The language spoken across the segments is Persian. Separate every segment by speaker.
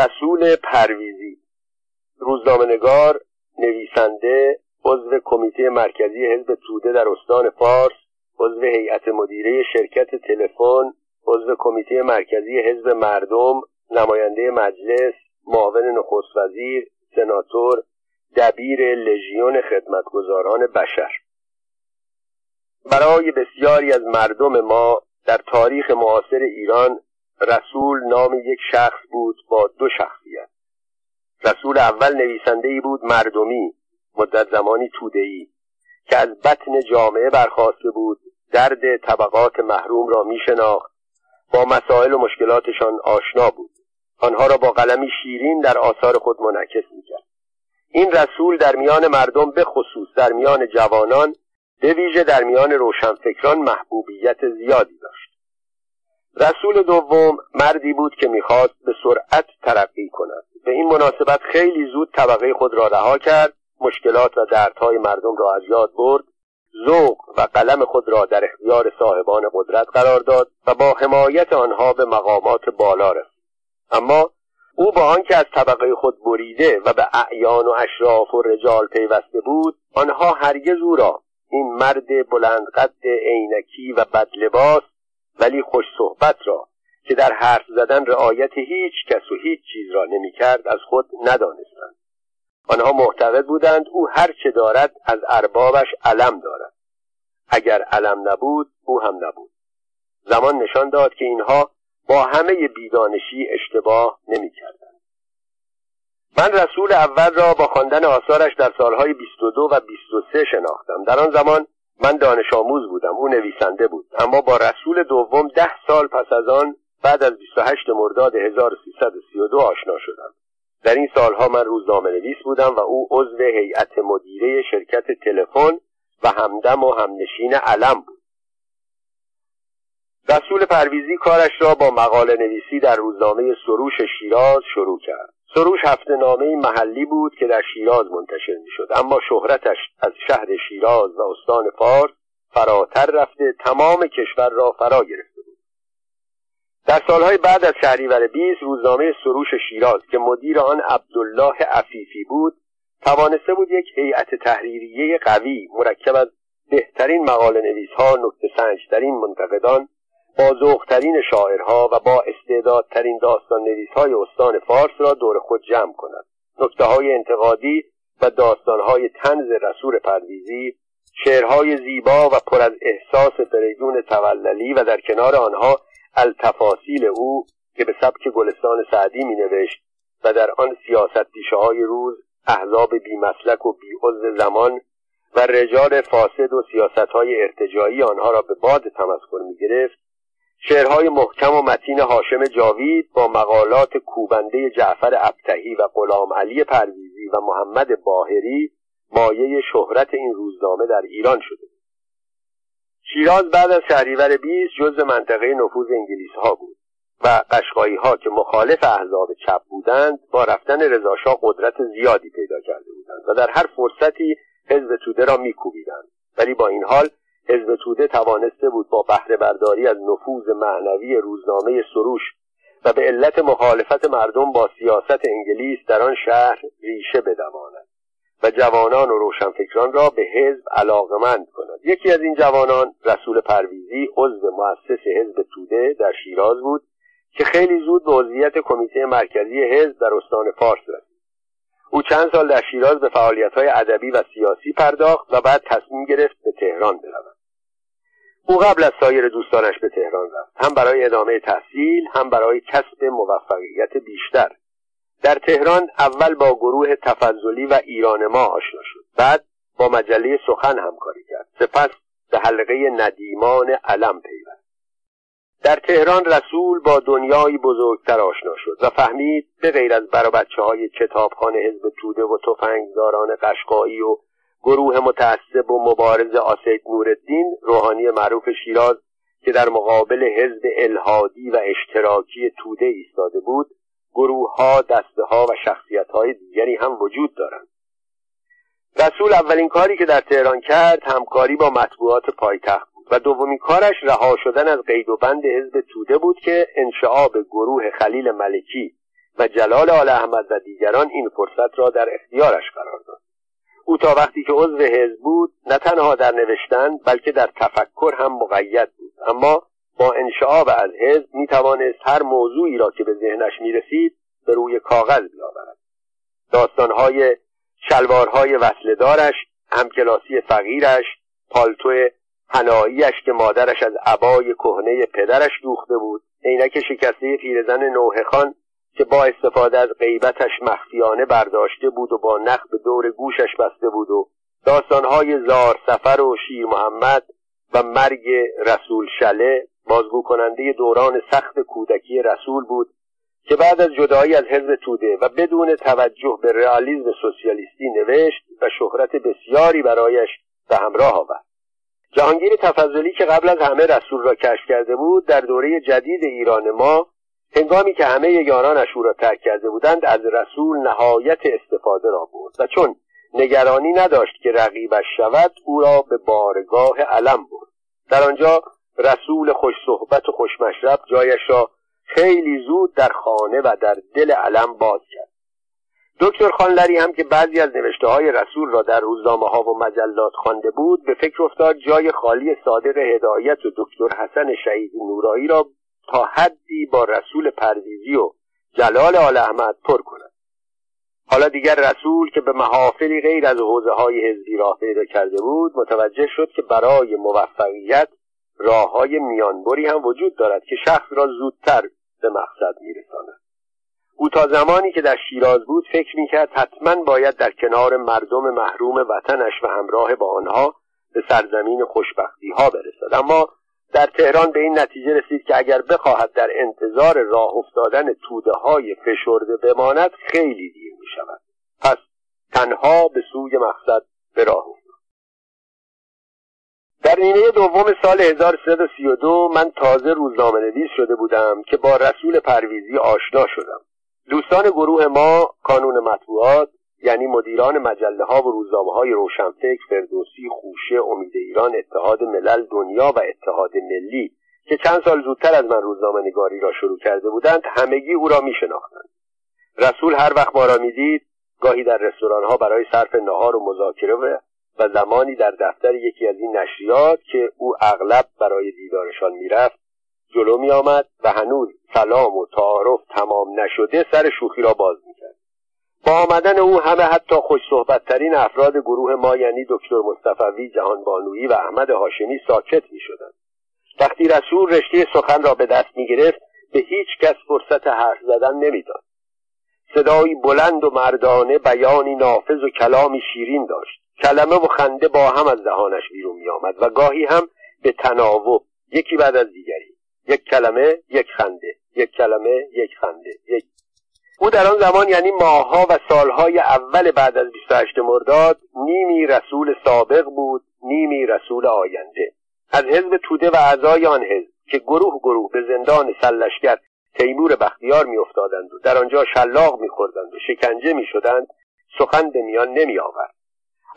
Speaker 1: رسول پرویزی. روزنامهنگار نویسنده عضو کمیته مرکزی حزب توده در استان فارس عضو هیئت مدیره شرکت تلفن عضو کمیته مرکزی حزب مردم نماینده مجلس معاون نخست وزیر سناتور دبیر لژیون خدمتگزاران بشر. برای بسیاری از مردم ما در تاریخ معاصر ایران رسول نام یک شخص بود با دو شخصیت. رسول اول نویسنده ای بود مردمی مدت زمانی تودهی که از بطن جامعه برخواسته بود درد طبقات محروم را می شناخت با مسائل و مشکلاتشان آشنا بود. آنها را با قلمی شیرین در آثار خود منعکس کرد این رسول در میان مردم به خصوص در میان جوانان به ویژه در میان روشنفکران محبوبیت زیادی داشت. رسول دوم مردی بود که می‌خواست به سرعت ترقی کند. به این مناسبت خیلی زود طبقه خود را رها کرد مشکلات و دردهای مردم را از یاد برد ذوق و قلم خود را در اختیار صاحبان قدرت قرار داد و با حمایت آنها به مقامات بالا رسید اما او با آنکه از طبقه خود بریده و به اعیان و اشراف و رجال پیوسته بود آنها هرگز او را این مرد بلند قد عینکی و بدلباس ولی خوش صحبت را که در حرف زدن رعایت هیچ کس و هیچ چیز را نمی‌کرد از خود ندانستند. آنها معتقد بودند او هر چه دارد از اربابش علم دارد. اگر علم نبود او هم نبود. زمان نشان داد که اینها با همه بیدانشی اشتباه نمی‌کردند. من رسول اول را با خواندن آثارش در سالهای 22 و 23 شناختم. در آن زمان من دانش آموز بودم او نویسنده بود اما با رسول دوم ده سال پس از آن بعد از 28 مرداد 1332 آشنا شدم. در این سالها من روزنامه نویس بودم و او عضو هیئت مدیره شرکت تلفن و همدم و همنشین علم بود. رسول پرویزی کارش را با مقاله نویسی در روزنامه سروش شیراز شروع کرد. سروش هفته نامه محلی بود که در شیراز منتشر می شد اما شهرتش از شهر شیراز و استان فارس فراتر رفته تمام کشور را فرا گرفته بود. در سالهای بعد از شهریور 20 روزنامه سروش شیراز که مدیر آن عبدالله عفیفی بود توانسته بود یک هیئت تحریریه قوی مرکب از بهترین مقاله نویسها نکته سنجترین منتقدان با ذوقترین شاعرها و با استعدادترین داستان های استان فارس را دور خود جمع کند نکته های انتقادی و های تنز رسول پرویزی شعرهای زیبا و پر از احساس فریدون توللی و در کنار آنها التفاصیل او که به سبک گلستان سعدی می نوشت و در آن سیاست پیشه های روز احزاب بیمسلک و بیعز زمان و رجال فاسد و سیاست های ارتجایی آنها را به باد تمسخر می گرفت شعرهای محکم و متین حاشم جاوید با مقالات کوبنده جعفر ابتهی و غلام علی پرویزی و محمد باهری مایه شهرت این روزنامه در ایران شده. شیراز بعد از شهریور 20 جز منطقه نفوذ انگلیس ها بود و قشقایی ها که مخالف احزاب چپ بودند با رفتن رضاشاه قدرت زیادی پیدا کرده بودند و در هر فرصتی حزب توده را میکوبیدند. ولی با این حال حزب توده توانسته بود با بهره برداری از نفوذ معنوی روزنامه سروش و به علت مخالفت مردم با سیاست انگلیس در آن شهر ریشه بدواند و جوانان و روشنفکران را به حزب علاقمند کند. یکی از این جوانان رسول پرویزی عضو مؤسس حزب توده در شیراز بود که خیلی زود به عضویت کمیته مرکزی حزب در استان فارس رسید. او چند سال در شیراز به فعالیت‌های ادبی و سیاسی پرداخت و بعد تصمیم گرفت به تهران برود. او قبل از سایر دوستانش به تهران رفت. هم برای ادامه تحصیل هم برای کسب موفقیت بیشتر. در تهران اول با گروه تفضلی و ایران ما آشنا شد. بعد با مجله سخن همکاری کرد. سپس به حلقه ندیمان علم پیوست. در تهران رسول با دنیایی بزرگتر آشنا شد و فهمید به غیر از برا بچه های کتابخانه حزب توده و تفنگداران قشقایی و گروه متعصب و مبارز آسید نورالدین روحانی معروف شیراز که در مقابل حزب الهادی و اشتراکی توده ایستاده بود گروه ها دسته ها و شخصیت های دیگری هم وجود دارند. رسول اولین کاری که در تهران کرد همکاری با مطبوعات پایتخت بود و دومین کارش رها شدن از قید و بند حزب توده بود که انشعاب گروه خلیل ملکی و جلال آل احمد و دیگران این فرصت را در اختیارش قرار داد. او تا وقتی که عضو حزب بود نه تنها در نوشتن بلکه در تفکر هم مقید بود. اما با انشعاب از حزب می توانست هر موضوعی را که به ذهنش می رسید به روی کاغذ بیاورد. داستانهای شلوارهای وصلدارش همکلاسی فقیرش پالتو هناییش که مادرش از عبای کهنه پدرش دوخته بود. عینک شکسته پیرزن نوه خان که با استفاده از غیبتش مخفیانه برداشته بود و با نخ به دور گوشش بسته بود و داستانهای زار سفر و شیر محمد و مرگ رسول شله بازگو کننده دوران سخت کودکی رسول بود که بعد از جدایی از حزب توده و بدون توجه به رئالیسم سوسیالیستی نوشت و شهرت بسیاری برایش به همراه آورد. جهانگیر تفضلی که قبل از همه رسول را کشف کرده بود در دوره جدید ایران ما هنگامی که همه یارانش او را ترک کرده بودند از رسول نهایت استفاده را برد و چون نگرانی نداشت که رقیبش شود او را به بارگاه علم برد. در آنجا رسول خوش صحبت و خوش مشرب جایش را خیلی زود در خانه و در دل علم باز کرد. دکتر خانلری هم که بعضی از نوشته های رسول را در روزنامه ها و مجلات خوانده بود به فکر افتاد جای خالی صادق هدایت و دکتر حسن شهید نورایی را تا حدی با رسول پرویزی و جلال آل احمد پر کند حالا دیگر رسول که به محافلی غیر از حوزه های حزبی راه پیدا کرده بود متوجه شد که برای موفقیت راه های میانبری هم وجود دارد که شخص را زودتر به مقصد میرساند. او تا زمانی که در شیراز بود فکر می‌کرد حتما باید در کنار مردم محروم وطنش و همراه با آنها به سرزمین خوشبختی ها برسد. اما در تهران به این نتیجه رسید که اگر بخواهد در انتظار راه افتادن توده های فشرده بماند خیلی دیر می شود پس تنها به سوی مقصد به راه افتاد. در نیمه دوم سال 1332 من تازه روزنامه نویس شده بودم که با رسول پرویزی آشنا شدم. دوستان گروه ما کانون مطبوعات یعنی مدیران مجله ها و روزنامه های روشنفکر فردوسی خوشه امید ایران اتحاد ملل دنیا و اتحاد ملی که چند سال زودتر از من روزنامه نگاری را شروع کرده بودند همگی او را می شناختند رسول هر وقت ما را می‌دید گاهی در رستوران ها برای صرف نهار و مذاکره و زمانی در دفتر یکی از این نشریات که او اغلب برای دیدارشان می‌رفت جلو می آمد و هنوز سلام و تعارف تمام نشده سر شوخی را باز می‌کرد با آمدن او همه حتی خوش ترین افراد گروه ما یعنی دکتر مصطفوی جهان بانویی و احمد هاشمی ساکت می شدند. وقتی رسول رشته سخن را به دست می گرفت به هیچ کس فرصت حرف زدن نمی‌داد. صدایی بلند و مردانه بیانی نافذ و کلامی شیرین داشت کلمه و خنده با هم از دهانش بیرون می آمد و گاهی هم به تناوب یکی بعد از دیگری یک کلمه یک خنده یک کلمه یک خنده یک او در آن زمان یعنی ماهها و سالهای اول بعد از 28 مرداد نیمی رسول سابق بود نیمی رسول آینده. از حزب توده و اعضای آن حزب که گروه گروه به زندان سلشگر تیمور بختیار میافتادند و در آنجا شلاق میخوردند و شکنجه می‌شدند سخن به میان نمی آورد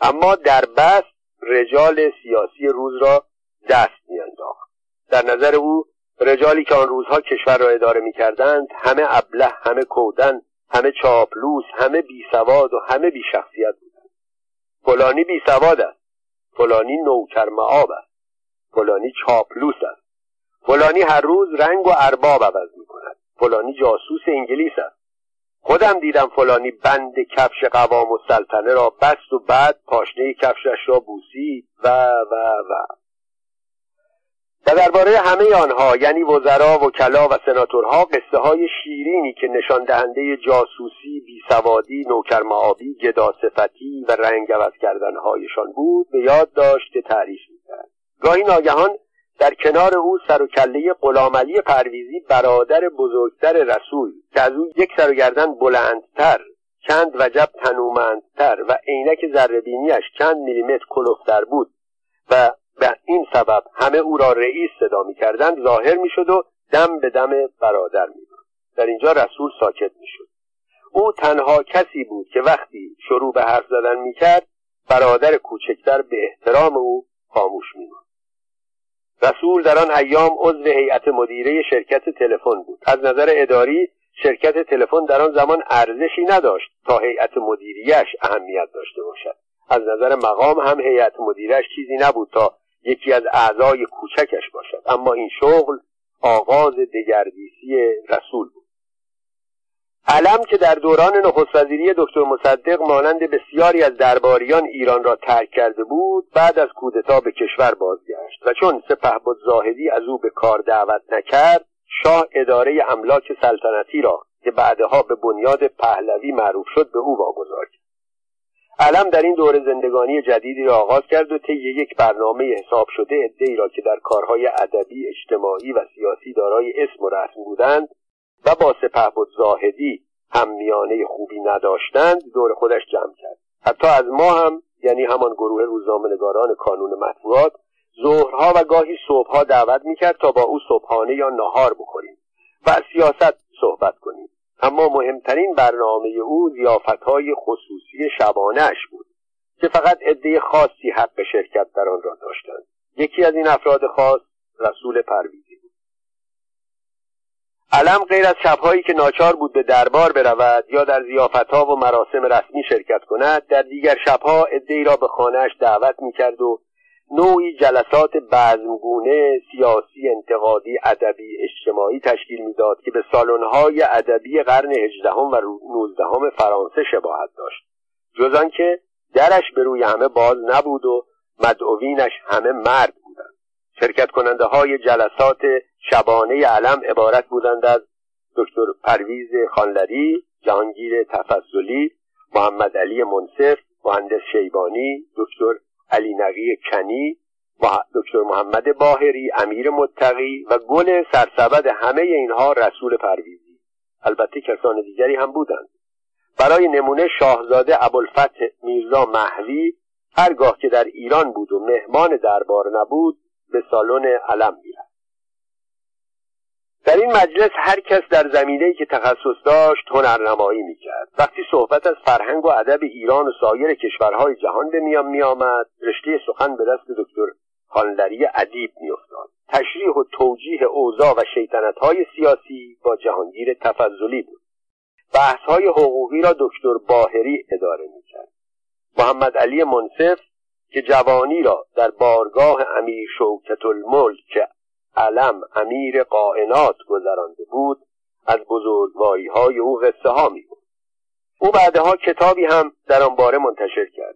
Speaker 1: اما در بست رجال سیاسی روز را دست میانداخت. در نظر او رجالی که آن روزها کشور را اداره می‌کردند همه ابله همه کودن همه چاپلوس همه بیسواد و همه بیشخصیت بودند. فلانی بیسواد است. فلانی نوکر معاب است. فلانی چاپلوس است. فلانی هر روز رنگ و ارباب عوض می کند فلانی جاسوس انگلیس است. خودم دیدم فلانی بند کفش قوام و سلطنه را بست و بعد پاشنه کفشش را بوسید و و و. و درباره همه آنها یعنی وزرا وکلا و سناتورها قصه های شیرینی که نشان دهنده جاسوسی بیسوادی نوکرمعابی گداصفتی و رنگ عوض کردنهایشان بود به یاد داشت که تعریف می‌کرد. گاهی ناگهان در کنار او سر و کله غلامعلی پرویزی برادر بزرگتر رسول که از او یک سر و گردن بلندتر چند وجب تنومندتر و عینک ذرهبینیاش چند میلیمتر کلفتر بود و به این سبب همه او را رئیس صدا می‌کردند ظاهر می‌شد و دم به دم برادر میبود در اینجا رسول ساکت می‌شد. او تنها کسی بود که وقتی شروع به حرف زدن می‌کرد برادر کوچکتر به احترام او خاموش میماند. رسول در آن ایام عضو هیئت مدیره شرکت تلفن بود. از نظر اداری شرکت تلفن در آن زمان ارزشی نداشت تا هیئت مدیریش اهمیت داشته باشد. از نظر مقام هم هیئت مدیرش چیزی نبود تا یکی از اعضای کوچکش باشد. اما این شغل آغاز دگردیسی رسول بود. علم که در دوران نخست وزیری دکتر مصدق مانند بسیاری از درباریان ایران را ترک کرده بود بعد از کودتا به کشور بازگشت و چون سپهبد زاهدی از او به کار دعوت نکرد شاه اداره املاک سلطنتی را که بعدها به بنیاد پهلوی معروف شد به او واگذار کرد. علم در این دور زندگانی جدیدی را آغاز کرد و طی یک برنامه حساب شده عدهای را که در کارهای ادبی اجتماعی و سیاسی دارای اسم و رسم بودند و با سپهبد زاهدی هم میانه خوبی نداشتند دور خودش جمع کرد. حتی از ما هم یعنی همان گروه روزنامهنگاران کانون مطبوعات ظهرها و گاهی صبحها دعوت می‌کرد تا با او صبحانه یا نهار بخوریم و سیاست صحبت کنیم. اما مهمترین برنامه او زیافتهای خصوصی شبانهاش بود که فقط عده خاصی حق شرکت در آن را داشتند. یکی از این افراد خاص رسول پرویزی بود. علم غیر از شبهایی که ناچار بود به دربار برود یا در زیافتها و مراسم رسمی شرکت کند در دیگر شبها عدهای را به خانهاش دعوت می‌کرد و نوعی جلسات بزمگونه سیاسی انتقادی ادبی اجتماعی تشکیل می‌داد که به سالن‌های ادبی قرن هجدهم و نوزدهم فرانسه شباهت داشت. جز آنکه درش به روی همه باز نبود و مدعوینش همه مرد بودند. شرکت کننده های جلسات شبانه علم عبارت بودند از دکتر پرویز خانلری جهانگیر تفضلی محمد علی منصف مهندس شیبانی دکتر علی نقی کنی دکتر محمد باهری امیر متقی و گل سرسبد همه اینها رسول پرویزی. البته کسان دیگری هم بودند. برای نمونه شاهزاده ابوالفتح میرزا محوی هرگاه که در ایران بود و مهمان دربار نبود به سالن علم می‌رفت. در این مجلس هر کس در زمینه‌ای که تخصص داشت هنرنمایی می‌کرد. وقتی صحبت از فرهنگ و ادب ایران و سایر کشورهای جهان به میان میآمد رشته سخن به دست دکتر خانلری ادیب میافتاد. تشریح و توجیه اوضاع و شیطنتهای سیاسی با جهانگیر تفضلی بود. بحثهای حقوقی را دکتر باهری اداره می‌کرد. محمد علی منصف که جوانی را در بارگاه امیر شوکت الملک علم امیر قائنات گذرانده بود از بزرگواری های او قصه ها می بود. او بعدها کتابی هم در آن باره منتشر کرد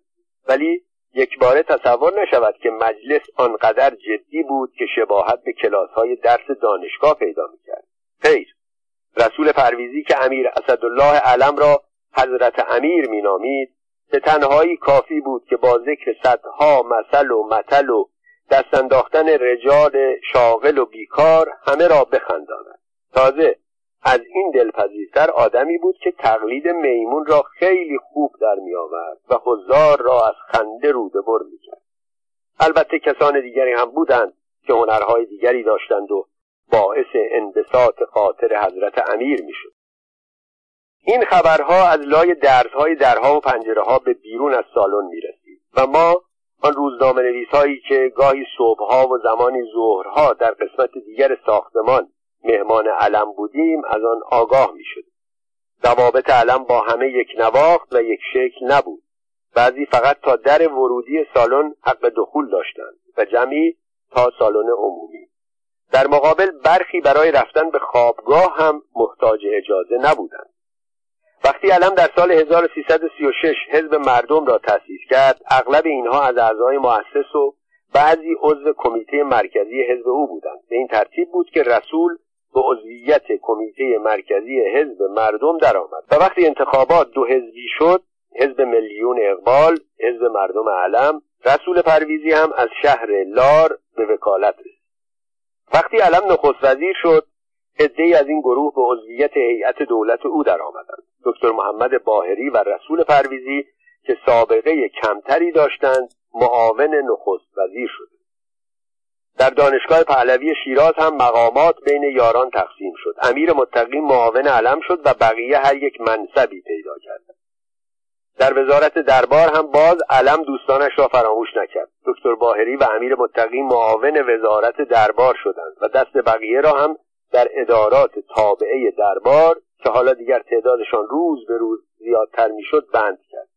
Speaker 1: ولی یک باره تصور نشود که مجلس آنقدر جدی بود که شباهت به کلاس های درس دانشگاه پیدا می کرد خیر رسول پرویزی که امیر اسدالله علم را حضرت امیر مینامید به تنهایی کافی بود که با ذکر صدها مثل و متل و دست انداختن رجال شاغل و بیکار همه را بخنداند تازه از این دلپذیرتر آدمی بود که تقلید میمون را خیلی خوب در می آورد و حضار را از خنده روده بر می کرد. البته کسان دیگری هم بودند که هنرهای دیگری داشتند و باعث انبساط خاطر حضرت امیر می شد. این خبرها از لای درزهای درها و پنجره ها به بیرون از سالن می رسید و ما آن روزنامه نویس هایی که گاهی صبحها و زمانی ظهرها در قسمت دیگر ساختمان مهمان علم بودیم از آن آگاه می شد روابط علم با همه یک نواخت و یک شکل نبود. بعضی فقط تا در ورودی سالن حق دخول داشتند و جمعی تا سالن عمومی. در مقابل برخی برای رفتن به خوابگاه هم محتاج اجازه نبودند. وقتی علم در سال 1336 حزب مردم را تأسیس کرد اغلب اینها از اعضای مؤسس و بعضی عضو کمیته مرکزی حزب او بودند. به این ترتیب بود که رسول به عضویت کمیته مرکزی حزب مردم درآمد. و وقتی انتخابات دو حزبی شد حزب میلیون اقبال حزب مردم علم رسول پرویزی هم از شهر لار به وکالت رسید. وقتی علم نخست وزیر شد عدهای از این گروه به عضویت هیئت دولت او درآمدند. دکتر محمد باهری و رسول پرویزی که سابقه کمتری داشتند معاون نخست وزیر شد در دانشگاه پهلوی شیراز هم مقامات بین یاران تقسیم شد. امیر متقی معاون علم شد و بقیه هر یک منصبی پیدا کردند. در وزارت دربار هم باز علم دوستانش را فراموش نکرد. دکتر باهری و امیر متقی معاون وزارت دربار شدند و دست بقیه را هم در ادارات تابعه دربار که حالا دیگر تعدادشان روز به روز زیادتر می‌شد بند کرد.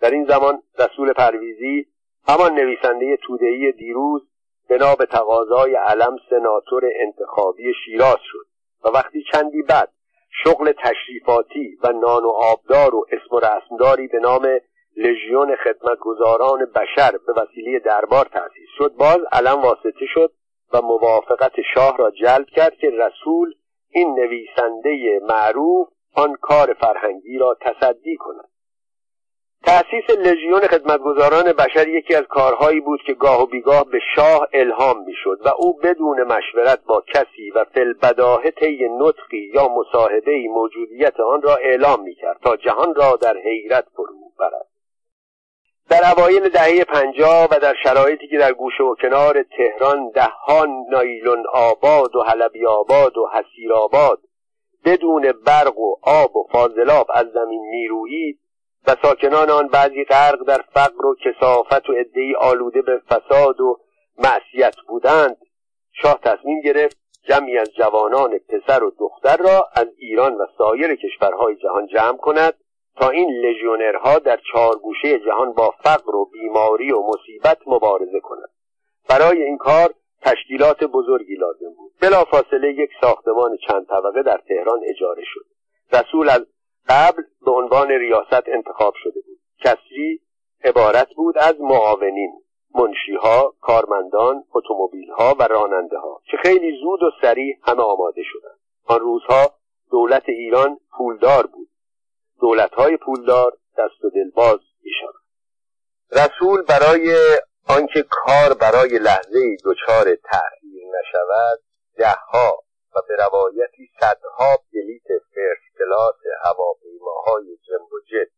Speaker 1: در این زمان رسول پرویزی همان نویسنده تودهی دیروز بنا به تقاضای علم سناتور انتخابی شیراز شد و وقتی چندی بعد شغل تشریفاتی و نان و آبدار و اسم و رسمداری به نام لژیون خدمتگزاران بشر به وسیله دربار تأسیس شد باز علم واسطه شد و موافقت شاه را جلب کرد که رسول این نویسنده معروف آن کار فرهنگی را تصدی کند. تأسیس لژیون خدمتگزاران بشر یکی از کارهایی بود که گاه و بیگاه به شاه الهام می‌شد و او بدون مشورت با کسی و فلبداهه طی نطقی یا مصاحبه موجودیت آن را اعلام می‌کرد تا جهان را در حیرت فرو برد. در اوایل دهه پنجاه و در شرایطی که در گوشه و کنار تهران دهان نایلون آباد و حلبی آباد و حسیر آباد بدون برق و آب و فاضلاب از زمین میرویید و ساکنان آن بعضی غرق در فقر و کسافت و عدهای آلوده به فساد و معصیت بودند. شاه تصمیم گرفت جمعی از جوانان پسر و دختر را از ایران و سایر کشورهای جهان جمع کند تا این لژیونرها در چهار گوشه جهان با فقر و بیماری و مصیبت مبارزه کنند. برای این کار تشکیلات بزرگی لازم بود. بلافاصله یک ساختمان چند طبقه در تهران اجاره شد. رسول از قبل به عنوان ریاست انتخاب شده بود. کسری عبارت بود از معاونین منشیها کارمندان اتومبیلها و راننده ها که خیلی زود و سریع همه آماده شدند. آن روزها دولت ایران پولدار بود. دولتهای پولدار دست و دلباز می‌شوند. رسول برای آنکه کار برای لحظه‌ای دچار تأخیر نشود دهها و به روایتی صدها بلیت first class هواپیماهای جمبوجت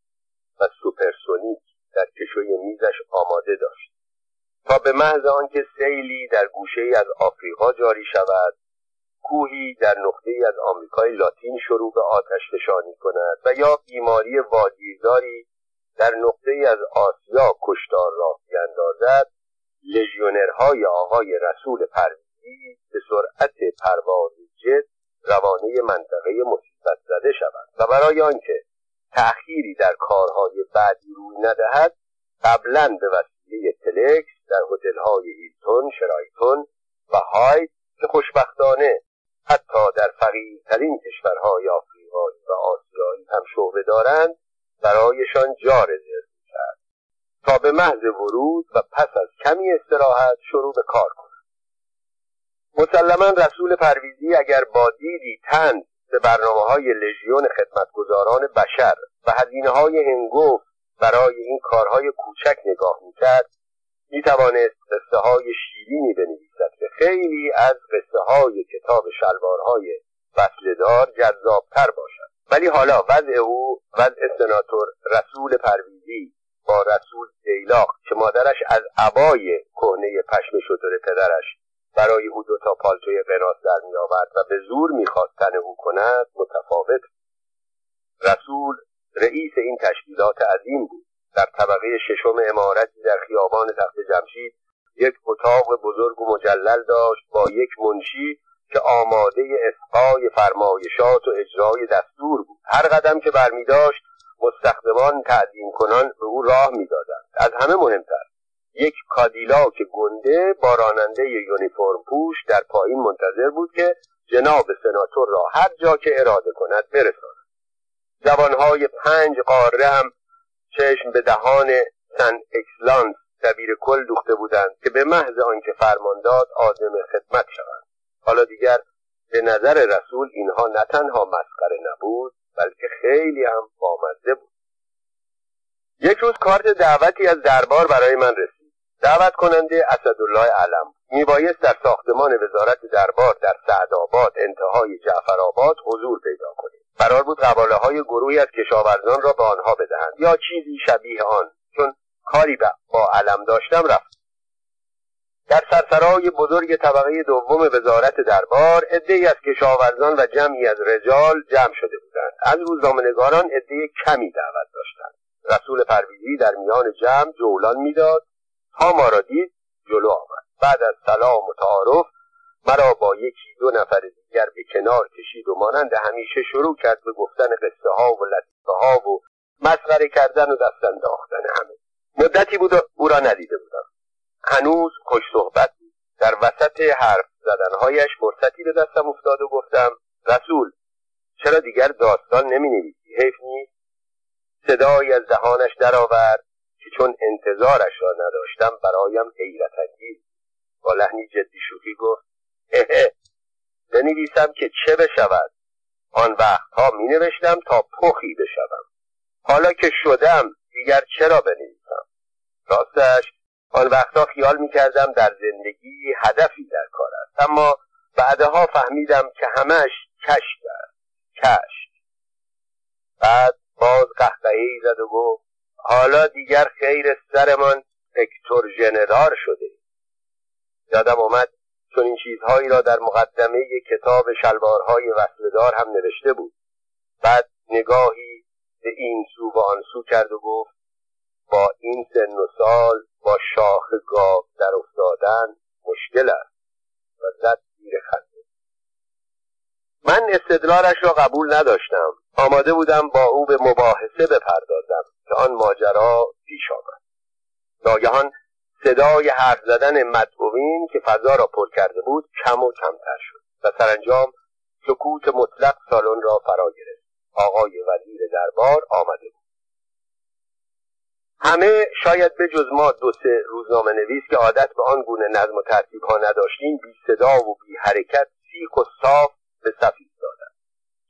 Speaker 1: و supersonic در کشوی میزش آماده داشت. تا به محض آنکه سیلی در گوشه‌ای از آفریقا جاری شود کوهی در نقطه ای از آمریکای لاتین شروع به آتش فشانی کند و یا بیماری واگیرداری در نقطه ای از آسیا کشتار را بیاندازد لژیونرهای آقای رسول پرویزی به سرعت پرواز جت روانه منطقه مصیبت زده شوند و برای آنکه تأخیری در کارهای بعدی روی ندهد قبلا به وسیله تلکس در هتل‌های هیلتون شرایتون و های که خوشبختانه حتی در فقیرترین کشورهای آفریقایی و آسیایی هم شعبه دارند برایشان جا رزرو کرد تا به محض ورود و پس از کمی استراحت شروع به کار کنند. مسلما رسول پرویزی اگر با دیدی تند به برنامه های لژیون خدمتگزاران بشر و هزینه های هنگفت برای این کارهای کوچک نگاه می‌کرد می‌توانست قصه های شیرینی بنویسد که خیلی از قصه های کتاب شلوارهای وصلدار جذابتر باشد. ولی حالا وضع او وضع سناتور رسول پرویزی با رسول دیلاق که مادرش از عبای کهنه پشم شتر پدرش برای او دو تا پالتوی قناس در می آورد و به زور می‌خواستن او کند متفاوت رسول رئیس این تشکیلات عظیم بود. در طبقه ششم امارتی در خیابان تخت جمشید یک اتاق بزرگ و مجلل داشت با یک منشی که آماده اسقای فرمایشات و اجرای دستور بود. هر قدم که برمی داشت مستخدمان تعظیم کنان به او راه می‌دادند از همه مهمتر یک کادیلاک گنده با راننده یونیفرم پوش در پایین منتظر بود که جناب سناتور را هر جا که اراده کند برساند. جوانهای پنج قاره هم چشم به دهان سن اکسلانس دبیر کل دوخته بودند که به محض آنکه فرمان داد آدم خدمت شوند. حالا دیگر به نظر رسول اینها نه تنها مسخره نبود بلکه خیلی هم بامزه بود. یک روز کارت دعوتی از دربار برای من رسید. دعوت کننده اسدالله علم میبایست در ساختمان وزارت دربار در سعدآباد انتهای جعفرآباد حضور پیدا کنیم قرار بود قباله های گروهی از کشاورزان را به آنها بدهند. یا چیزی شبیه آن چون کاری با علم داشتم رفت. در سرسرای بزرگ طبقه دوم وزارت دربار عدهای از کشاورزان و جمعی از رجال جمع شده بودند. از روزنامهنگاران عده کمی دعوت داشتند. رسول پرویزی در میان جمع جولان می‌داد. تا ما را دید جلو آمد. بعد از سلام و تعارف مرا با یکی دو نفر دیگر به کنار کشید و مانند همیشه شروع کرد به گفتن قصه ها و لطیفه ها و مسخره کردن و دست انداختن همه. مدتی بود او را ندیده بودم. هنوز خوش صحبت بود. در وسط حرف زدنهایش فرصتی به دستم افتاد و گفتم رسول چرا دیگر داستان نمی نویسی حیف نیست. صدایی از دهانش درآورد. که چون انتظارش را نداشتم برایم حیرت انگیز. با لحنی جدی شوخی گفت بنویسم که چه بشود. آن وقتها می نوشتم تا پخی بشوم. حالا که شدم دیگر چرا بنویسم؟ راستش آن وقتها خیال می کردم در زندگی هدفی در کار است. اما بعدها فهمیدم که همش کشت است. کشت. بعد باز قهقهی زد و گفت حالا دیگر خیر سرمان اکتور ژنرال شده. یادم آمد چون این چیزهایی را در مقدمه کتاب شلوارهای وصلدار هم نوشته بود. بعد نگاهی به این سو و آن سو کرد و گفت با این سن و سال با شاخ گاو در افتادن مشکل است. و زد زیر خنده من استدلالش را قبول نداشتم. آماده بودم با او به مباحثه بپردازم که آن ماجرا پیش آمد. ناگهان صدای حرف زدن مدعوین که فضا را پر کرده بود کم و کمتر شد و سرانجام سکوت مطلق سالن را فرا گرفت. آقای وزیر دربار آمده بود. همه شاید به جز ما دو سه روزنامه نویس که عادت به آن گونه نظم و ترتیب ها نداشتیم بی صدا و بی حرکت سیخ و صاف به صف ایستادند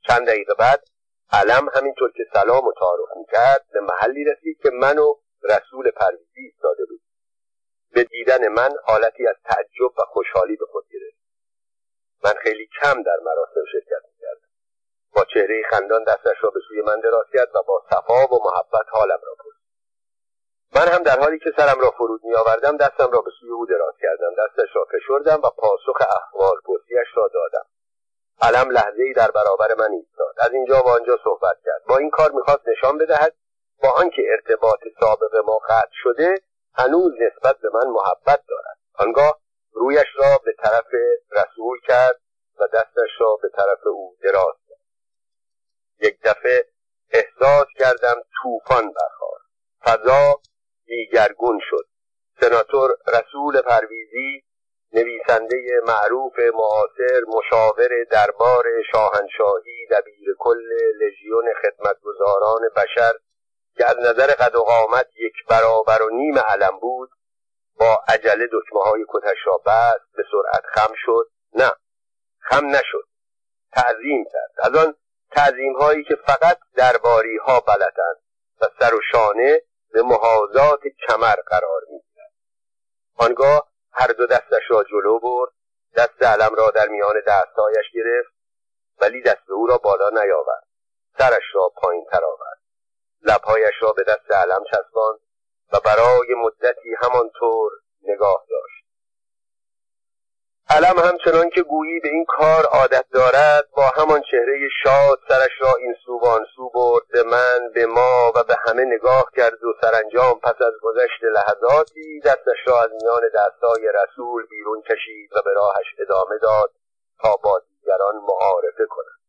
Speaker 1: چند دقیقه بعد علم همینطور که سلام و تعارف می‌کرد به محلی رسید که من و رسول پرویزی ایستاده بود به دیدن من حالتی از تعجب و خوشحالی به خود گرفت. من خیلی کم در مراسم شرکت می‌کردم. با چهره خندان دستش را به سوی من دراز کرد و با صفا و محبت حالم را پرسید. من هم در حالی که سرم را فرود می آوردم دستم را به سوی او دراز کردم. دستش را فشردم و پاسخ احوال پرسیش را دادم. علم لحظه ای در برابر من ایستاد. از اینجا و آنجا صحبت کرد. با این کار می‌خواست نشان بدهد با آنکه ارتباط سابق ما قطع شده هنوز نسبت به من محبت دارد. آنگاه رویش را به طرف رسول کرد و دستش را به طرف او دراز کرد. یک دفعه احساس کردم طوفان برخاست. فضا دیگرگون شد. سناتور رسول پرویزی نویسنده معروف معاصر مشاور دربار شاهنشاهی دبیر کل لژیون خدمتگزاران بشر که از نظر قد و قامت یک برابر و نیم علم بود با عجله دکمه های کتش را بست به سرعت خم شد. نه خم نشد. تعظیم کرد. از آن تعظیم هایی که فقط درباری ها بلدند و سر و شانه به محاضات کمر قرار می‌گیرد. آنگاه هر دو دستش را جلو برد دست علم را در میان دستهایش گرفت ولی دست او را بالا نیاورد سرش را پایین تر آورد. لبهایش را به دست علم چسباند و برای مدتی همانطور نگاه داشت. علم همچنان که گویی به این کار عادت دارد با همان چهره شاد سرش را این سو و سو برد به من به ما و به همه نگاه کرد و سرانجام پس از گذشت لحظاتی دستش را از میان دستای رسول بیرون کشید و به راهش ادامه داد تا با دیگران معارفه کند.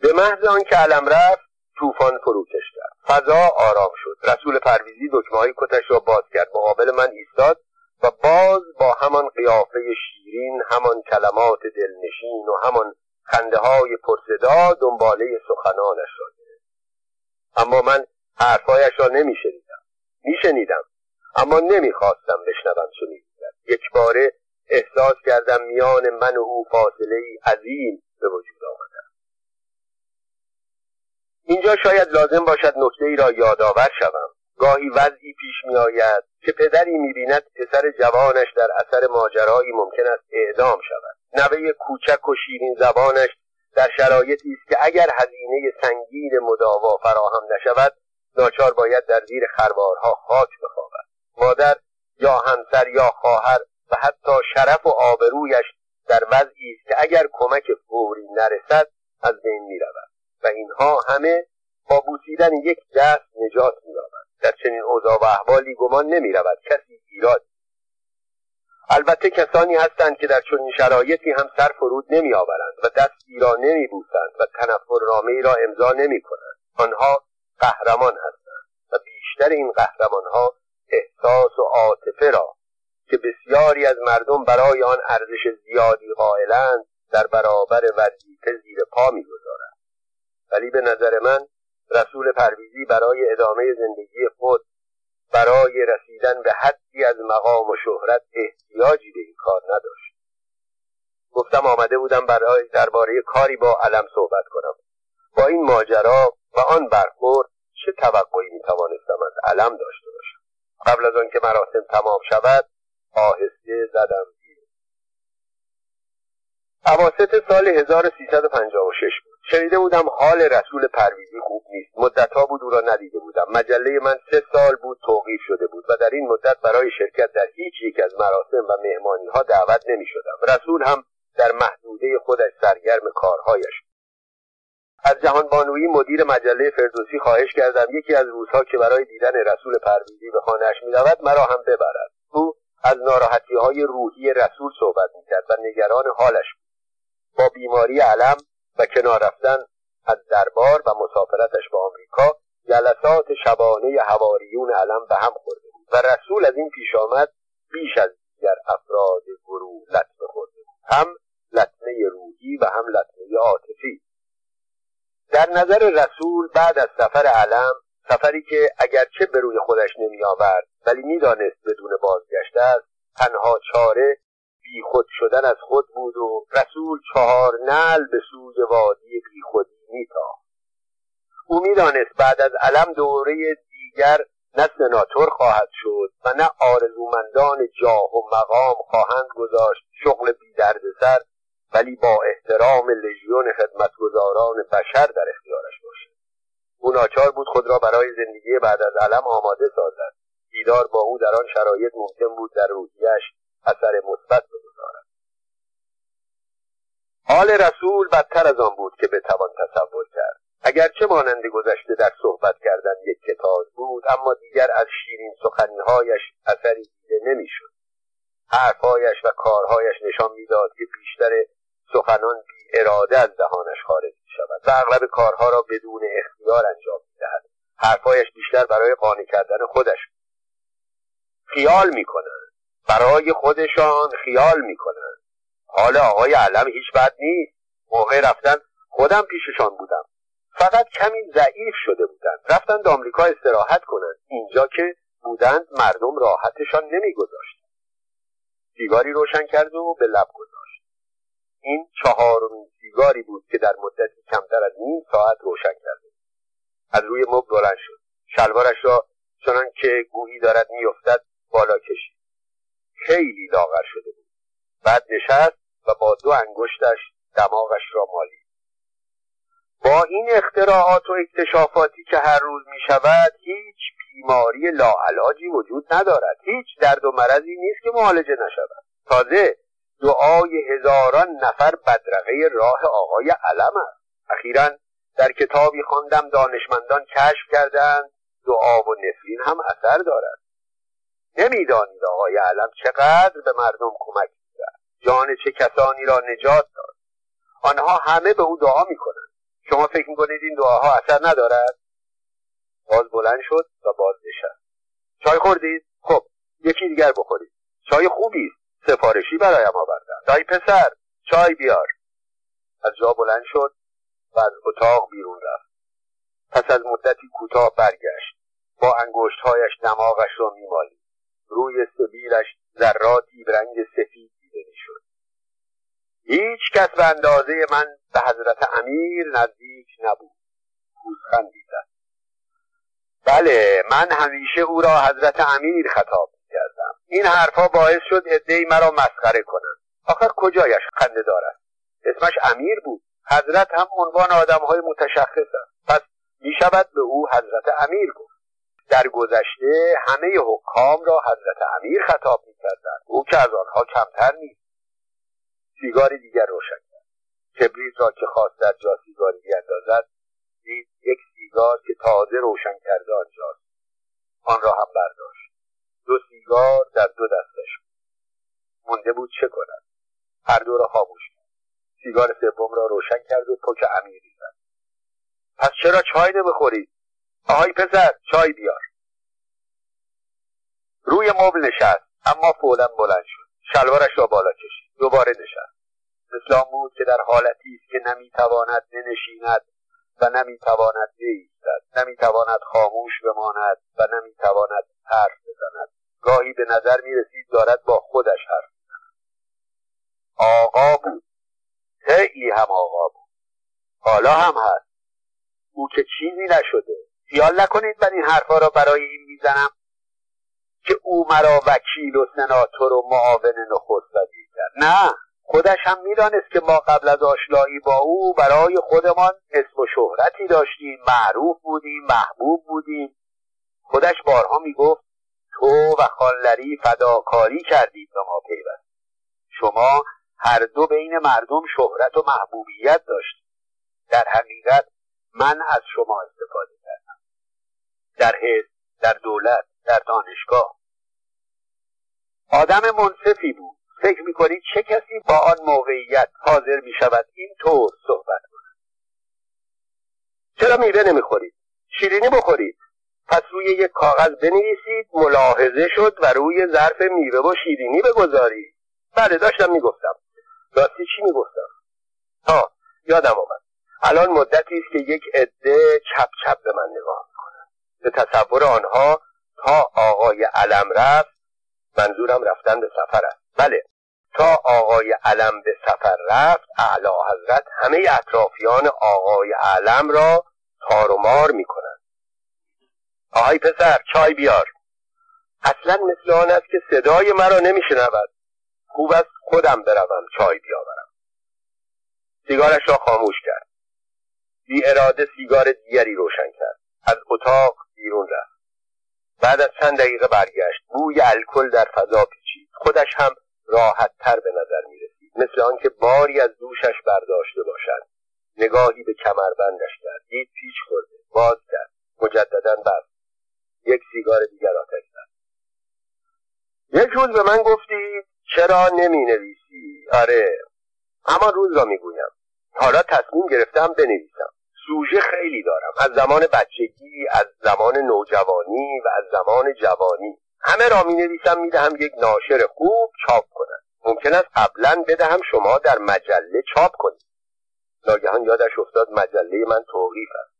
Speaker 1: به محض آنکه علم رفت طوفان فروکش کرد فضا آرام شد. رسول پرویزی دکمه های کتش را باز کرد. مقابل من ایستاد. و باز با همان قیافه شیرین همان کلمات دلنشین و همان خنده های پرصدا دنباله سخنانش را گرفت. اما من حرفهایش را نمیشنیدم میشنیدم اما نمی‌خواستم بشنوم چه می‌گوید. یک باره احساس کردم میان من و او فاصله ای عظیم به وجود آمده اینجا شاید لازم باشد نکته ای را یادآور شوم. گاهی وضعی پیش می آید که پدری می بیند پسر جوانش در اثر ماجرایی ممکن است اعدام شود. نوه کوچک و شیرین زبانش در شرایطی است که اگر هزینه سنگین مداوا فراهم نشود ناچار باید در زیر خروارها خاک بخوابد. مادر یا همسر یا خواهر و حتی شرف و آبرویش در وضعی است که اگر کمک فوری نرسد از بین می‌رود. و اینها همه با بوسیدن یک دست نجات مییابند در چنین اوضاع و احوالی گمان نمی رود کسی ایراد البته کسانی هستند که در چنین شرایطی هم سر فرود نمی آورند و دستی را نمی بوسند و تنفرنامه ای را امضا نمی کنند آنها قهرمان هستند و بیشتر این قهرمان ها احساس و عاطفه را که بسیاری از مردم برای آن ارزش زیادی قائلند در برابر وظیفه زیر پا می‌گذارند. ولی به نظر من رسول پرویزی برای ادامه زندگی خود برای رسیدن به حدی از مقام و شهرت احتیاجی به این کار نداشت. گفتم آمده بودم برای درباره کاری با علم صحبت کنم. با این ماجرا و آن برخورد چه توقعی می‌توانستم از علم داشته باشم؟ قبل از آنکه مراسم تمام شود آهسته زدم عواست سال 1356 بود. شنیده بودم حال رسول پرویزی خوب نیست. مدتها بود او را ندیده بودم. مجله من سه سال بود توقیف شده بود و در این مدت برای شرکت در هیچ یک از مراسم و مهمانی ها دعوت نمی شدم رسول هم در محدوده خودش سرگرم کارهایش از جهان بانویی مدیر مجله فردوسی خواهش کردم یکی از روزها که برای دیدن رسول پرویزی به خانهاش می‌رود مرا هم ببرد. او از ناراحتی های روحی رسول صحبت می‌کرد و نگران حالش بود. با بیماری علم و کنار رفتن از دربار و مسافرتش به آمریکا جلسات شبانه هواریون علم به هم خورده بود و رسول از این پیش آمد بیش از دیگر افراد گروه لطمه خورده بود. هم لطمه روحی و هم لطمه عاطفی. در نظر رسول بعد از سفر علم سفری که اگرچه به روی خودش نمی آورد ولی می‌دانست بدون بازگشت است تنها چاره بیخود شدن از خود بود و رسول چهار نل به سوی وادی بیخودی میتاخت. او می‌دانست بعد از علم دوره دیگر نه سناتور خواهد شد و نه آرزومندان جاه و مقام خواهند گذاشت شغل بی سر ولی با احترام لژیون خدمتگزاران بشر در اختیارش باشد. او ناچار بود خود را برای زندگی بعد از علم آماده سازد. دیدار با او در آن شرایط ممکن بود در روحیش اثر مثبت بگذارد حال رسول بدتر از آن بود که بتوان تصور کرد. اگرچه مانند گذشته در صحبت کردن یک کتاب بود اما دیگر از شیرین سخنیهایش اثری دیده نمی‌شد. حرفهایش و کارهایش نشان می‌داد که بیشتر سخنان بی اراده از دهانش خارج می شود و اغلب کارها را بدون اختیار انجام می دهد حرفهایش بیشتر برای قانع کردن خودش خیال می برای خودشان خیال می‌کنند حال آقای علم هیچ بد نیست. موقع رفتن خودم پیششان بودم. فقط کمی ضعیف شده بودند رفتند آمریکا استراحت کنند اینجا که بودند مردم راحتشان نمیگذاشت. سیگاری روشن کرد و به لب گذاشت. این چهارمین سیگاری بود که در مدتی کمتر از نیم ساعت روشن کرده از روی مبل بلند شد. شلوارش را چنان که گویی دارد میافتد بالا کشید. خیلی لاغر شده بود. بعد نشست و با دو انگشتش دماغش را مالید. با این اختراعات و اکتشافاتی که هر روز می شود هیچ بیماری لاعلاجی وجود ندارد. هیچ درد و مرضی نیست که معالجه نشود. تازه دعای هزاران نفر بدرقه راه آقای علم است. اخیرا در کتابی خواندم دانشمندان کشف کردند. دعا و نفرین هم اثر دارد. نمی‌دانید آقای علم چقدر به مردم کمک می‌کرد. جان چه کسانی را نجات داد. آنها همه به او دعا می‌کنند. شما فکر می‌کنید این دعاها اثر ندارد؟ باز بلند شد و باز نشست چای خوردید؟ خب یکی دیگر بخورید. چای خوبی سفارشی برایم آوردن. دای پسر چای بیار. از جا بلند شد و از اتاق بیرون رفت. پس از مدتی کوتاه برگشت. با انگشتهایش دماغش را میمالید. روی سبیلش ذراتی رنگ سفید دیده می‌شد. هیچ کس به اندازه من به حضرت امیر نزدیک نبود. پوزخندی زد. بله من همیشه او را حضرت امیر خطاب کردم این حرفها باعث شد عدهای مرا مسخره کنند. آخر کجایش خنده دارد؟ اسمش امیر بود. حضرت هم عنوان آدمهای متشخص است. پس می شود به او حضرت امیر گفت. در گذشته همه حکام را حضرت امیر خطاب می‌کردند. او که از آنها کمتر نیست. سیگاری دیگر روشن کرد. کبریت را که خواست در جا سیگاری بیاندازد دید یک سیگار که تازه روشن کرده آنجاست. آن را هم برداشت. دو سیگار در دو دستش بود. مانده بود چه کند؟ هر دو را خاموش کرد. سیگار سوم را روشن کرد و پک عمیقی زد پس چرا چای نمی‌خورید؟ آهای پسر چای بیار. روی مبل نشست اما فولا بلند شد. شلوارش را بالا کشید. دوباره نشست. مثل بود که در حالتی است که نمی‌تواند بنشیند و نمی‌تواند بایستد نمی‌تواند خاموش بماند و نمی‌تواند حرف بزند. گاهی به نظر می‌رسید دارد با خودش حرف می‌زند. آقا بود. خیلی هم آقا بود. حالا هم هست. او که چیزی نشده. خیال نکنید من این حرفها را برای این می‌زنم که او مرا وکیل و سناتور و معاون نخست وزیر کرد نه خودش هم می‌دانست که ما قبل از آشنایی با او برای خودمان اسم و شهرتی داشتیم معروف بودیم محبوب بودیم. خودش بارها می‌گفت تو و خانلری فداکاری کردید به ما پیوست. شما هر دو بین مردم شهرت و محبوبیت داشتید. در حقیقت من از شما استفاده کردم. در حزب در دولت در دانشگاه. آدم منصفی بود. فکر می‌کنید چه کسی با آن موقعیت حاضر می شود این طور صحبت کند؟ چرا میوه نمی‌خورید؟ شیرینی بخورید. پس روی یک کاغذ بنویسید ملاحظه شد و روی ظرف میوه و شیرینی بگذارید. بله داشتم می‌گفتم. راستی چی می‌گفتم؟ ها یادم آمد. الان مدتی است که یک عده چپ چپ به من نگاه به تصور آنها تا آقای علم رفت منظورم رفتن به سفر است. بله. تا آقای علم به سفر رفت اعلی حضرت همه اطرافیان آقای علم را تار و مار می‌کنند. آهای پسر چای بیار. اصلا مثل آن است که صدای مرا نمیشنود. خوب است خودم بروم چای بیاورم. سیگارش را خاموش کرد. بی اراده سیگار دیگری روشن کرد. از اتاق بیرون رفت. بعد از چند دقیقه برگشت. بوی الکل در فضا پیچید. خودش هم راحت تر به نظر می رسید مثل آنکه باری از دوشش برداشته باشد. نگاهی به کمربندش کرد. دید پیچ خورده. باز کرد. مجددا بست. یک سیگار دیگر آتش زد. یک روز به من گفتی چرا نمی نویسی آره. همان روز را می‌گویم. حالا تصمیم گرفتم بنویسم. سوژه خیلی دارم. از زمان بچگی از زمان نوجوانی و از زمان جوانی. همه را می نویسم می دهم یک ناشر خوب چاپ کنند ممکن است قبلا بدهم شما در مجله چاپ کنید. ناگهان یادش افتاد مجله من توقیف است.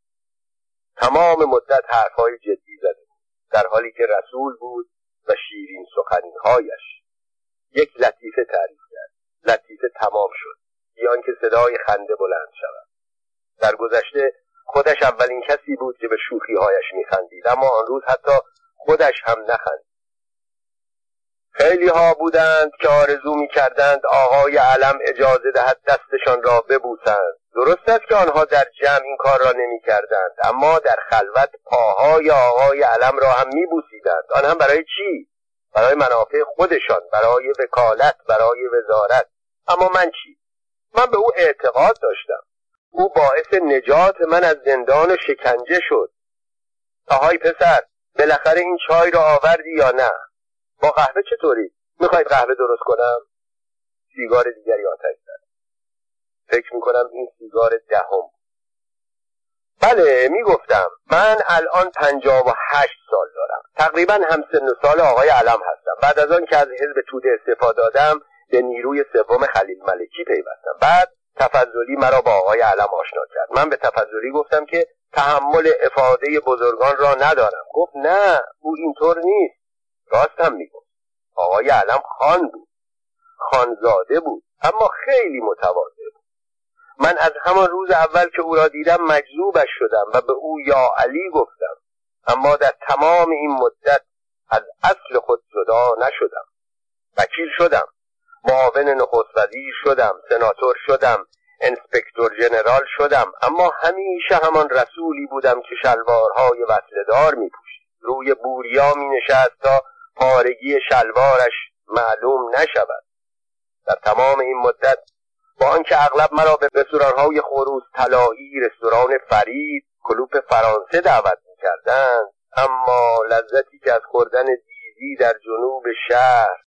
Speaker 1: تمام مدت حرفهای جدی زده در حالی که رسول بود و شیرین سخنینهایش. یک لطیفه تعریف کرد. لطیفه تمام شد. بیان که صدای خنده بلند شود. در گذشته خودش اولین کسی بود که به شوخیهایش میخندید اما آن روز حتی خودش هم نخندید. خیلی ها بودند که آرزو می کردند آقای علم اجازه دهد دستشان را ببوسند. درست است که آنها در جمع این کار را نمی کردند اما در خلوت پاهای آقای علم را هم می بوسیدند آن هم برای چی؟ برای منافع خودشان برای وکالت برای وزارت. اما من چی؟ من به او اعتقاد داشتم. او باعث نجات من از زندان و شکنجه شد. آهای پسر بالاخره این چای را آوردی یا نه؟ با قهوه چطوری؟ می‌خواید قهوه درست کنم؟ سیگار دیگری آتش زد. فکر می‌کنم این سیگار دهم. بله می‌گفتم. من الان پنجاه و هشت سال دارم. تقریبا هم سن و سال آقای علم هستم. بعد از آن که از حزب توده استفاده دادم به نیروی سوم خلیل ملکی پیوستم. بعد تفضلی مرا با آقای علم آشنا کرد. من به تفضلی گفتم که تحمل افاده بزرگان را ندارم. گفت نه او اینطور نیست. راستم می‌گفت. آقای علم خان بود. خانزاده بود. اما خیلی متواضع بود. من از همان روز اول که او را دیدم مجذوبش شدم و به او یا علی گفتم. اما در تمام این مدت از اصل خود جدا نشدم. وکیل شدم. معاون نخست وزیر شدم سناتور شدم انسپکتور جنرال شدم اما همیشه همان رسولی بودم که شلوارهای وصلدار می پوشید روی بوریا می نشست تا پارگی شلوارش معلوم نشود. در تمام این مدت با آنکه اغلب مرا به رستورانهای خروس طلایی رستوران فرید کلوپ فرانسه دعوت می‌کردند اما لذتی که از خوردن دیزی در جنوب شهر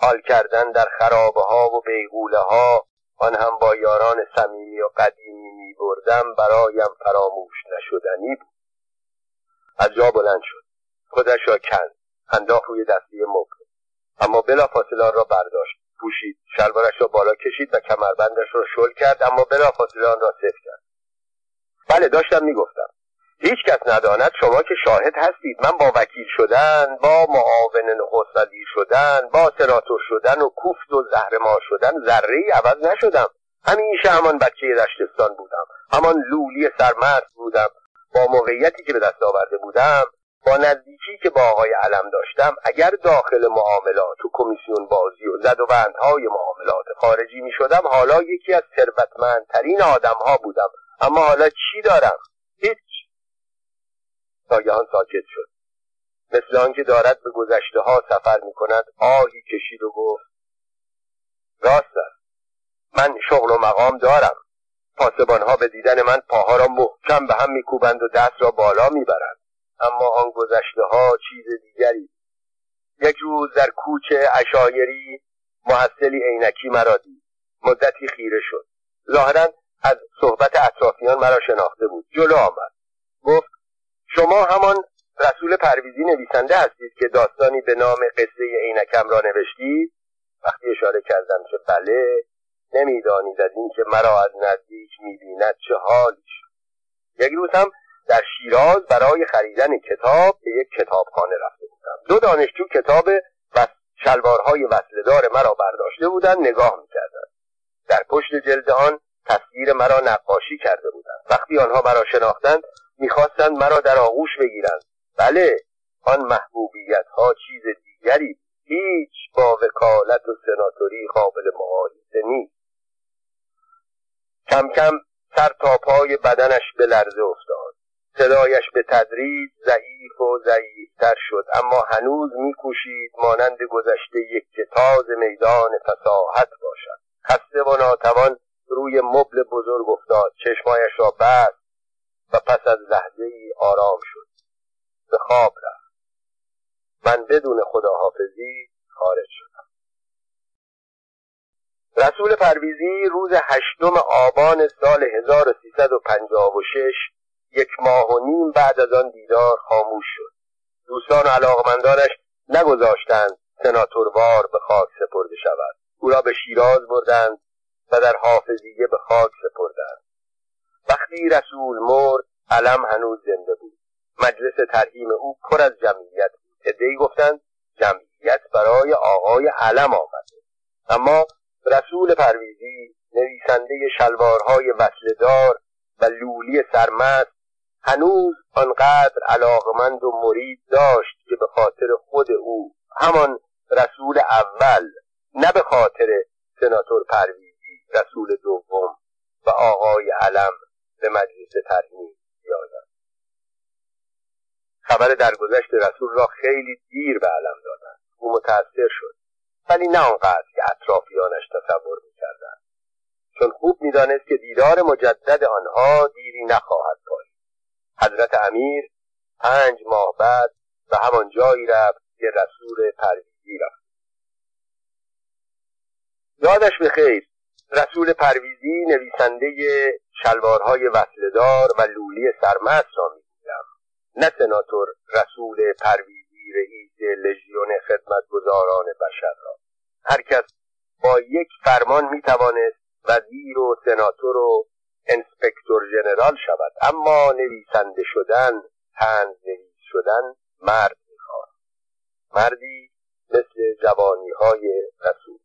Speaker 1: حال کردن در خرابه ها و بیغوله ها آن هم با یاران صمیمی و قدیمی می بردم برایم فراموش نشدنی بود. از جا بلند شد. خودش را کند. انداخت روی دستی مبل. اما بلا فاصله آن را برداشت. پوشید. شلوارش را بالا کشید و کمربندش را شل کرد اما بلا فاصله آن را صف کرد. بله داشتم می‌گفتم. هیچ کس نداند شما که شاهد هستید. من با وکیل شدن با معاون نخست شدن با سناتور شدن و کوفت و زهرمار شدن ذره ای عوض نشدم. همیشه همان بچه رشتستان بودم. همان لولی سرمرد بودم. با موقعیتی که به دست آورده بودم با نزدیکی که با آقای علم داشتم اگر داخل معاملات و کمیسیون بازی و زد و بندهای معاملات خارجی می شدم حالا یکی از ثروتمندترین آدمها بودم. اما حالا چی دارم؟ هیچ ناگهان ساکت شد. مثل آنکه دارد به گذشته ها سفر می کند آهی کشید و گفت راست است. من شغل و مقام دارم. پاسبان ها به دیدن من پاها را محکم به هم میکوبند و دست را بالا می‌برند. اما آن گذشته ها چیز دیگری. یک روز در کوچه اشایری محصلی عینکی مرا دید. مدتی خیره شد. ظاهرا از صحبت اطرافیان مرا شناخته بود. جلو آمد. گفت شما همان رسول پرویزی نویسنده هستید که داستانی به نام قصه عینکم را نوشتید. وقتی اشاره کردم که بله نمی‌دانید از اینکه مرا از نزدیک می‌بیند چه حالی شد. یک روز هم در شیراز برای خریدن کتاب به یک کتابخانه رفته بودم. دو دانشجو کتاب و شلوارهای وصلدار مرا برداشته بودند نگاه می‌کردند. در پشت جلد آن تصویر مرا نقاشی کرده بودند. وقتی آنها مرا شناختند می‌خواستند مرا در آغوش بگیرند. بله آن محبوبیت ها چیز دیگری هیچ با وکالت و سناتوری قابل مقایسه نیست. کم کم سر تا پای بدنش به لرزه افتاد. صدایش به تدریج ضعیف و ضعیفتر شد اما هنوز میکوشید مانند گذشته یک کتاز میدان فساحت باشد. خسته و ناتوان روی مبل بزرگ افتاد. چشمایش را بست. و پس از لحظه ای آرام شد. به خواب رفت. من بدون خداحافظی خارج شدم. رسول پرویزی روز هشتم آبان سال 1356 یک ماه و نیم بعد از آن دیدار خاموش شد. دوستان و علاقمندانش نگذاشتند سناتوروار به خاک سپرده شود. او را به شیراز بردند و در حافظیه به خاک سپردند. وقتی رسول مرد علم هنوز زنده بود. مجلس ترحیم او پر از جمعیت بود عدهای گفتند جمعیت برای آقای علم آمده. اما رسول پرویزی نویسنده شلوارهای وصلدار و لولی سرمست هنوز آنقدر علاقمند و مرید داشت که به خاطر خود او همان رسول اول نه به خاطر سناتور پرویزی رسول دوم و آقای علم به مجلس ترمیم بیاید خبر درگذشت رسول را خیلی دیر به علم دادند. او متأثر شد. ولی نه آنقدر که اطرافیانش تصور می‌کردند. چون خوب می‌دانست که دیدار مجدد آنها دیری نخواهد پایید حضرت امیر پنج ماه بعد به همان جایی رفت که رسول پرویزی رفت. یادش به خیر رسول پرویزی نویسنده شلوارهای وصلدار و لولی سرمست را می‌گویم. نه سناتور رسول پرویزی رئیس لژیون خدمتگزاران بشر را. هر کس با یک فرمان می‌توانست وزیر و سناتور و انسپکتور ژنرال شود. اما نویسنده شدن تنز نویس شدن مرد می‌خواست مردی مثل جوانی های رسول.